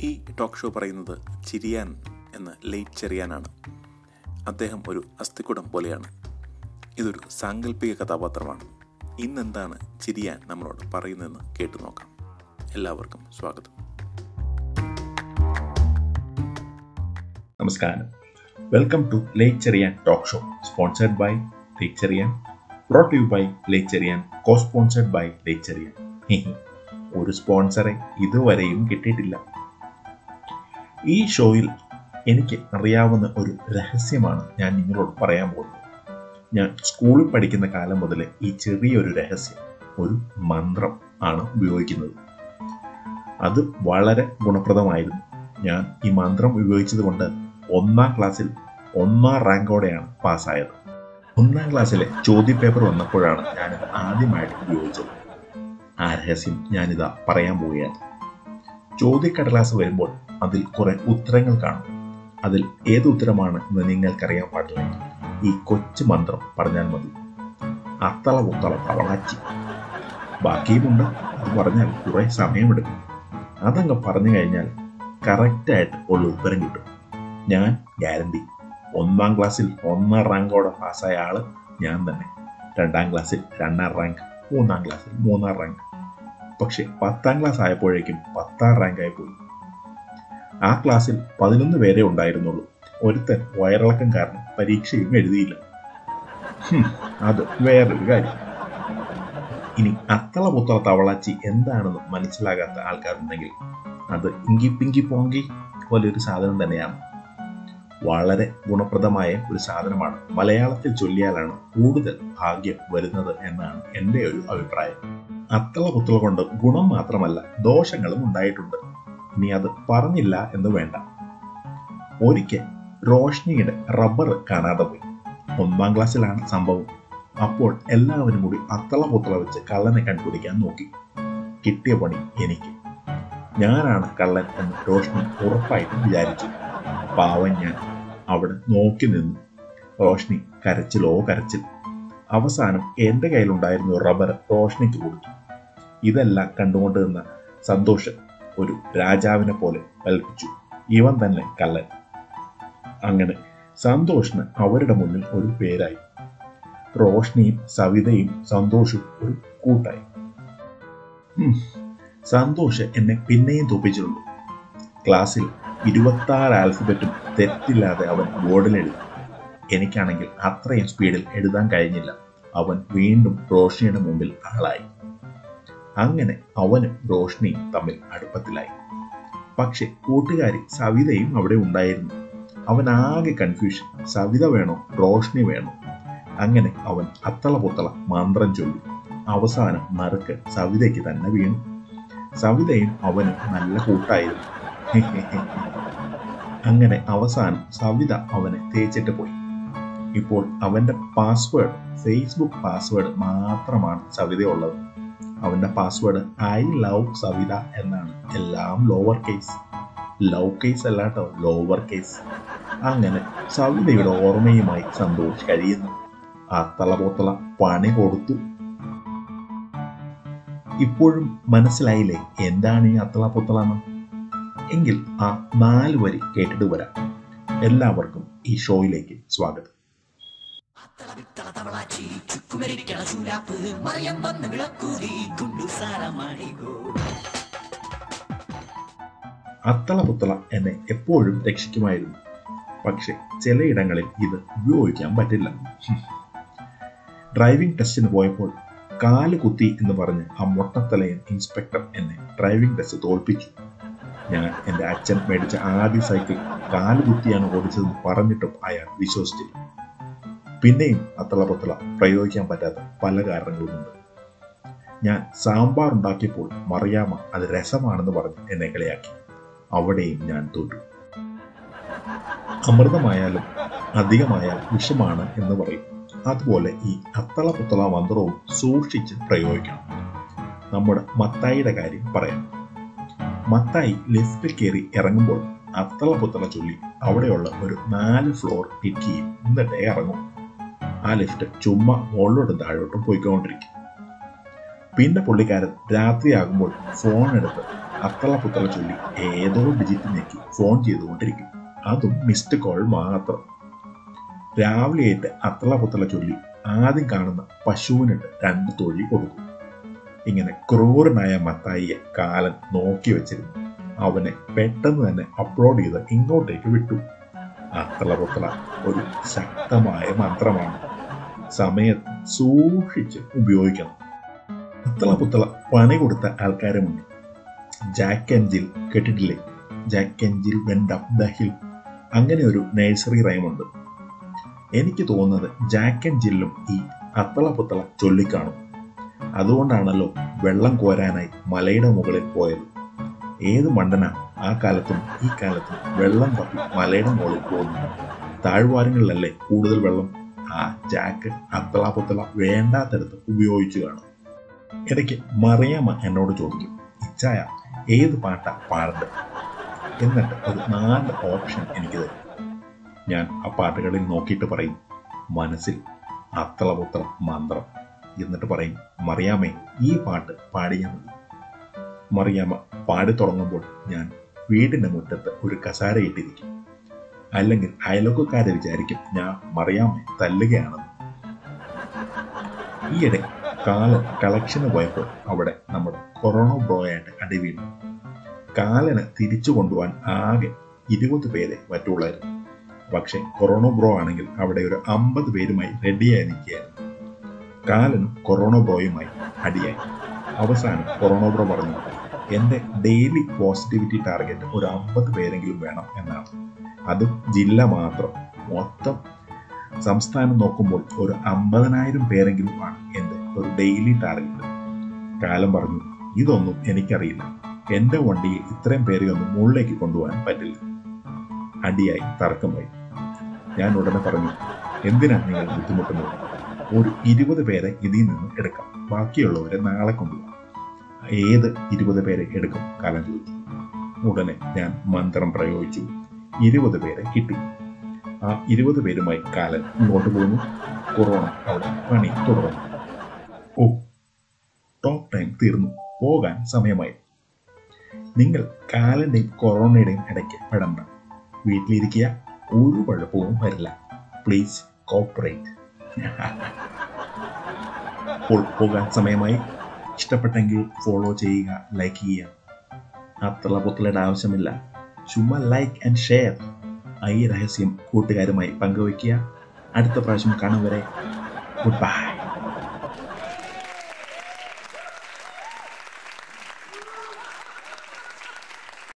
ഈ talk show പറയുന്നത് ചിരിയാൻ എന്ന ലേറ്റ് ചെറിയാനാണ്. അദ്ദേഹം ഒരു അസ്ഥിക്കുടം പോലെയാണ്. ഇതൊരു സാങ്കല്പിക കഥാപാത്രമാണ്. ഇന്നെന്താണ് ചിരിയാൻ നമ്മളോട് പറയുന്നതെന്ന് കേട്ടു നോക്കാം. എല്ലാവർക്കും സ്വാഗതം. നമസ്കാരം. Welcome to late Cherian talk show sponsored by late Cherian brought you by late Cherian co sponsored by late Cherian ഒരു സ്പോൺസറെ ഇതുവരെയും കിട്ടിയിട്ടില്ല. ഈ ഷോയിൽ എനിക്ക് അറിയാവുന്ന ഒരു രഹസ്യമാണ് ഞാൻ നിങ്ങളോട് പറയാൻ പോകുന്നത്. ഞാൻ സ്കൂളിൽ പഠിക്കുന്ന കാലം മുതൽ ഈ ചെറിയൊരു രഹസ്യം ഒരു മന്ത്രം ആണ് ഉപയോഗിക്കുന്നത്. അത് വളരെ ഗുണപ്രദമായിരുന്നു. ഞാൻ ഈ മന്ത്രം ഉപയോഗിച്ചത് കൊണ്ട് ഒന്നാം ക്ലാസ്സിൽ ഒന്നാം റാങ്കോടെയാണ് പാസ്സായത്. ഒന്നാം ക്ലാസ്സിലെ ചോദ്യപേപ്പർ വന്നപ്പോഴാണ് ഞാനിത് ആദ്യമായിട്ട് ഉപയോഗിച്ചത്. ആ രഹസ്യം ഞാനിതാ പറയാൻ പോവുകയാണ്. ചോദ്യക്കടലാസ് വരുമ്പോൾ അതിൽ കുറെ ഉത്തരങ്ങൾ കാണും. അതിൽ ഏത് ഉത്തരമാണ് എന്ന് നിങ്ങൾക്കറിയാൻ പാടില്ല. ഈ കൊച്ചു മന്ത്രം പറഞ്ഞാൽ മതി. അത്തള ഉത്തള തവളാച്ചി. ബാക്കിയുമുണ്ട്. അത് പറഞ്ഞാൽ കുറെ സമയമെടുക്കും. അതങ്ങ് പറഞ്ഞു കഴിഞ്ഞാൽ കറക്റ്റായിട്ട് ഉള്ള ഉത്തരം കിട്ടും. ഞാൻ ഗ്യാരണ്ടി. ഒന്നാം ക്ലാസ്സിൽ ഒന്നാം റാങ്കോടെ പാസ്സായ ആൾ ഞാൻ തന്നെ. രണ്ടാം ക്ലാസ്സിൽ രണ്ടാം റാങ്ക് മൂന്നാം ക്ലാസ്സിൽ മൂന്നാം റാങ്ക് പക്ഷെ പത്താം ക്ലാസ് ആയപ്പോഴേക്കും പത്താം റാങ്ക് ആയി പോയി. ആ ക്ലാസ്സിൽ പതിനൊന്ന് പേരെ ഉണ്ടായിരുന്നുള്ളൂ. ഒരുത്തൻ വയറിളക്കം കാരണം പരീക്ഷയും എഴുതിയില്ല. അത് വേറൊരു കാര്യം. ഇനി അത്തള പുത്തള തവളാച്ചി എന്താണെന്ന് മനസ്സിലാകാത്ത ആൾക്കാരുണ്ടെങ്കിൽ അത് ഇങ്കി പിങ്കി പോങ്കി പോലൊരു സാധനം തന്നെയാണ്. വളരെ ഗുണപ്രദമായ ഒരു സാധനമാണ്. മലയാളത്തിൽ ചൊല്ലിയാലാണ് കൂടുതൽ ഭാഗ്യം വരുന്നത് എന്നാണ് എന്റെ ഒരു അഭിപ്രായം. അത്തള പുത്തള കൊണ്ട് ഗുണം മാത്രമല്ല ദോഷങ്ങളും ഉണ്ടായിട്ടുണ്ട്. ഇനി അത് പറഞ്ഞില്ല എന്ന് വേണ്ട. ഒരിക്കൽ റോഷ്നിയുടെ റബ്ബർ കാണാതെ പോയി. ഒന്നാം ക്ലാസ്സിലാണ് സംഭവം. അപ്പോൾ എല്ലാവരും കൂടി അത്തള പുത്തള വെച്ച് കള്ളനെ കണ്ടുപിടിക്കാൻ നോക്കി. കിട്ടിയ പണി എനിക്ക്. ഞാനാണ് കള്ളൻ എന്ന് റോഷ്നി ഉറപ്പായിട്ടും വിചാരിച്ചു. പാവൻ ഞാൻ. അവിടെ നോക്കി നിന്നു. റോഷ്നി കരച്ചിലോ കരച്ചിൽ. അവസാനം എന്റെ കയ്യിലുണ്ടായിരുന്ന റബ്ബർ റോഷ്നിക്ക് കൊടുത്തു. ഇതെല്ലാം കണ്ടുകൊണ്ട് സന്തോഷം സന്തോഷ് ഒരു രാജാവിനെ പോലെ കൽപ്പിച്ചു. ഇവൻ തന്നെ കള്ളൻ. അങ്ങനെ സന്തോഷിന് അവരുടെ മുന്നിൽ ഒരു പേരായി. റോഷ്നിയും സവിതയും സന്തോഷും ഒരു കൂട്ടായി. സന്തോഷ് എന്നെ പിന്നെയും തോപ്പിച്ചിട്ടുണ്ട് ക്ലാസ്സിൽ ഇരുപത്തി ആറ് ആൽഫബറ്റും തെറ്റില്ലാതെ അവൻ ബോർഡിൽ എഴുതി. എനിക്കാണെങ്കിൽ അത്രയും സ്പീഡിൽ എഴുതാൻ കഴിഞ്ഞില്ല. അവൻ വീണ്ടും റോഷ്നിയുടെ മുമ്പിൽ ആളായി. അങ്ങനെ അവനും റോഷ്നിയും തമ്മിൽ അടുപ്പത്തിലായി. പക്ഷെ കൂട്ടുകാരി സവിതയും അവിടെ ഉണ്ടായിരുന്നു. അവൻ ആകെ കൺഫ്യൂഷൻ സവിത വേണോ? റോഷ്നി വേണോ? അങ്ങനെ അവൻ അത്തള പൊത്തള മന്ത്രം ചൊല്ലി. അവസാനം നറുക്ക് സവിതയ്ക്ക് തന്നെ വീണു. സവിതയും അവനും നല്ല കൂട്ടായിരുന്നു. അങ്ങനെ അവസാനം സവിത അവനെ തേച്ചിട്ട് പോയി. ഇപ്പോൾ അവന്റെ പാസ്വേഡ് ഫേസ്ബുക്ക് പാസ്വേഡ് മാത്രമാണ് സവിത അവന്റെ പാസ്വേഡ് ഐ ലവ് സവിത എന്നാണ്. എല്ലാം ലോവർ കേസ് ലവ് കേസ് അല്ലാട്ടോ ലോവർ കേസ് അങ്ങനെ സവിതയുടെ ഓർമ്മയുമായി സന്തോഷിച്ച് കഴിയുന്നു. ആ തളപോത്തള പണി കൊടുത്തു. ഇപ്പോഴും മനസ്സിലായില്ലേ എന്താണ് ഈ അത്തളപൊത്തളെന്ന്? എങ്കിൽ ആ നാല് വരി കേട്ടിട്ട് വരാം. എല്ലാവർക്കും ഈ ഷോയിലേക്ക് സ്വാഗതം. തളവിത്തള പുത്തള എന്നെ എപ്പോഴും രക്ഷിക്കുമായിരുന്നു. പക്ഷെ ചിലയിടങ്ങളിൽ ഇത് ഉപയോഗിക്കാൻ പറ്റില്ല. ഡ്രൈവിംഗ് ടെസ്റ്റിന് പോയപ്പോൾ കാൽ കുത്തി എന്ന് പറഞ്ഞ് ആ മൊട്ടത്തലയൻ ഇൻസ്പെക്ടർ എന്നെ ഡ്രൈവിംഗ് ടെസ്റ്റ് തോൽപ്പിച്ചു. ഞാൻ എന്റെ അച്ഛൻ മേടിച്ച ആദ്യ സൈക്കിൾ കാൽ കുത്തിയാണ് ഓടിച്ചതെന്ന് പറഞ്ഞിട്ടും അയാൾ വിശ്വസിച്ചില്ല. പിന്നെയും അത്തളപുത്തള പ്രയോഗിക്കാൻ പറ്റാത്ത പല കാരണങ്ങളുമുണ്ട്. ഞാൻ സാമ്പാർ ഉണ്ടാക്കിയപ്പോൾ മറിയാമ്മ അത് രസമാണെന്ന് പറഞ്ഞ് എന്നെ കളിയാക്കി. അവിടെയും ഞാൻ തോറ്റു. അമൃതമായാലും അധികമായാൽ വിഷമാണ് എന്ന് പറയും. അതുപോലെ ഈ അത്തള പുത്തള മന്ത്രവും സൂക്ഷിച്ച് പ്രയോഗിക്കണം. നമ്മുടെ മത്തായിയുടെ കാര്യം പറയാം. മത്തായി ലിഫ്റ്റിൽ കയറി ഇറങ്ങുമ്പോൾ അത്തള പുത്തള ചൊല്ലി അവിടെയുള്ള ഒരു നാല് ഫ്ലോർ ക്ലിക്ക് ചെയ്യും എന്നിട്ടേ ഇറങ്ങും. ആ ലിഫ്റ്റ് ചുമ്മാ മുകളിലോട്ടും താഴോട്ടും പോയിക്കൊണ്ടിരിക്കും. പിന്നെ പുള്ളിക്കാരൻ രാത്രിയാകുമ്പോൾ ഫോൺ എടുത്ത് അത്തള പുത്തള ചൊല്ലി ഏതോ ഡിജിറ്റ് ഫോൺ ചെയ്തുകൊണ്ടിരിക്കും. അതും മിസ്ഡ് കോൾ മാത്രം. രാവിലെ ആയിട്ട് അത്തള പുത്തള ചൊല്ലി ആദ്യം കാണുന്ന പശുവിനിട്ട് രണ്ട് തൊഴി കൊടുക്കും. ഇങ്ങനെ ക്രൂരനായ മത്തായിയെ കാലൻ നോക്കി വെച്ചിരുന്നു. അവനെ പെട്ടെന്ന് തന്നെ അപ്ലോഡ് ചെയ്ത് ഇങ്ങോട്ടേക്ക് വിട്ടു. അത്തള പുത്തള ഒരു ശക്തമായ മന്ത്രമാണ്. സമയത്ത് സൂക്ഷിച്ച് ഉപയോഗിക്കണം. പുത്തള പുത്തള പണി കൊടുത്ത ആൾക്കാരെ മുന്നിൽ. ജാക്ക് ആൻഡ് ജിൽ കേട്ടിട്ടില്ലേ? Jack and Jill went up the hill. അങ്ങനെ ഒരു നഴ്സറി റൈമുണ്ട്. എനിക്ക് തോന്നുന്നത് ജാക്ക് ആൻഡ് ജില്ലും ഈ അത്തള പുത്തള ചൊല്ലിക്കാണും. അതുകൊണ്ടാണല്ലോ വെള്ളം കോരാനായി മലയുടെ മുകളിൽ പോയത്. ഏത് മണ്ടന ആ കാലത്തും ഈ കാലത്തും വെള്ളം തപ്പി മലയുടെ മുകളിൽ പോകുന്നു താഴ്വാരങ്ങളിലല്ലേ കൂടുതൽ വെള്ളം ആ ജാക്ക് അത്തള പുത്തള വേണ്ടാത്തടത്ത് ഉപയോഗിച്ചു കാണും. ഇടയ്ക്ക് മറിയാമ്മ എന്നോട് ചോദിക്കും ഇച്ചായ ഏത് പാട്ടാ പാടേണ്ടത്? എന്നിട്ട് ഒരു നാല് ഓപ്ഷൻ എനിക്ക് തരും. ഞാൻ ആ പാട്ടുകളിൽ നോക്കിയിട്ട് പറയും മനസ്സിൽ അത്തളപുത്ര മന്ത്രം എന്നിട്ട് പറയും മറിയാമ്മേ ഈ പാട്ട് പാടിയാൽ മതി. മറിയാമ്മ പാടി തുടങ്ങുമ്പോൾ ഞാൻ വീടിന്റെ മുറ്റത്ത് ഒരു കസാര ഇട്ടിരിക്കും. അല്ലെങ്കിൽ അയൽവക്കക്കാരെ വിചാരിക്കും ഞാൻ മറിയാമ തല്ലുകയാണെന്ന്. ഈയിടെ കാലൻ കളക്ഷന് പോയപ്പോൾ അവിടെ നമ്മുടെ കൊറോണ ബ്രോയായിട്ട് അടി വീണു കാലന് തിരിച്ചു കൊണ്ടുപോകാൻ ആകെ ഇരുപത് പേരെ പറ്റുള്ളായിരുന്നു. പക്ഷെ കൊറോണ ബ്രോ ആണെങ്കിൽ അവിടെ ഒരു അമ്പത് പേരുമായി റെഡിയായി നിൽക്കുകയായിരുന്നു. കാലനും കൊറോണ ബ്രോയുമായി അടിയായി. അവസാനം കൊറോണ ബ്രോ പറഞ്ഞു എന്റെ ഡെയിലി പോസിറ്റിവിറ്റി ടാർഗറ്റ് ഒരു അമ്പത് പേരെങ്കിലും വേണം എന്നാണ്. അതും ജില്ല മാത്രം. മൊത്തം സംസ്ഥാനം നോക്കുമ്പോൾ ഒരു അമ്പതിനായിരം പേരെങ്കിലും ആണ് എന്റെ ഒരു ഡെയിലി ടാർഗറ്റ് കാലം പറഞ്ഞു ഇതൊന്നും എനിക്കറിയില്ല. എന്റെ വണ്ടിയിൽ ഇത്രയും പേരെയൊന്നും മുകളിലേക്ക് കൊണ്ടുപോകാൻ പറ്റില്ല. അടിയായി തർക്കമായി. ഞാൻ ഉടനെ പറഞ്ഞു എന്തിനാണ് നിങ്ങൾ ബുദ്ധിമുട്ടുന്നത്? ഒരു ഇരുപത് പേരെ ഇതിൽ നിന്ന് എടുക്കാം. ബാക്കിയുള്ളവരെ നാളെ കൊണ്ടുപോകാം. ഏത് ഇരുപത് പേരെ എടുക്കും? കാലം ചോദിച്ചു. ഉടനെ ഞാൻ മന്ത്രം പ്രയോഗിച്ചു. ഇരുപത് പേരെ കിട്ടി. ആ ഇരുപത് പേരുമായി കാലൻ ഇങ്ങോട്ട് പോകുന്നു കൊറോണ അവിടെ പണി തുടർന്നു. ഓ ടോക്ക് ടൈം തീർന്നു. പോകാൻ സമയമായി. നിങ്ങൾ കാലന്റെയും കൊറോണയുടെയും ഇടയ്ക്ക് പെടണ്ട. വീട്ടിലിരിക്കുക ഒരു കുഴപ്പവും വരില്ല. പ്ലീസ് കോപ്പറേറ്റ് അപ്പോൾ പോകാൻ സമയമായി. ഇഷ്ടപ്പെട്ടെങ്കിൽ ഫോളോ ചെയ്യുക ലൈക്ക് ചെയ്യുക. അത്ര പുത്തലയുടെ ആവശ്യമില്ല. ചുമ്മാ ലൈക്ക് ആൻഡ് ഷെയർ ഈ രഹസ്യം കൂട്ടുകാരുമായി പങ്കുവയ്ക്കുക. അടുത്ത പ്രാവശ്യം കാണും വരെ. Good bye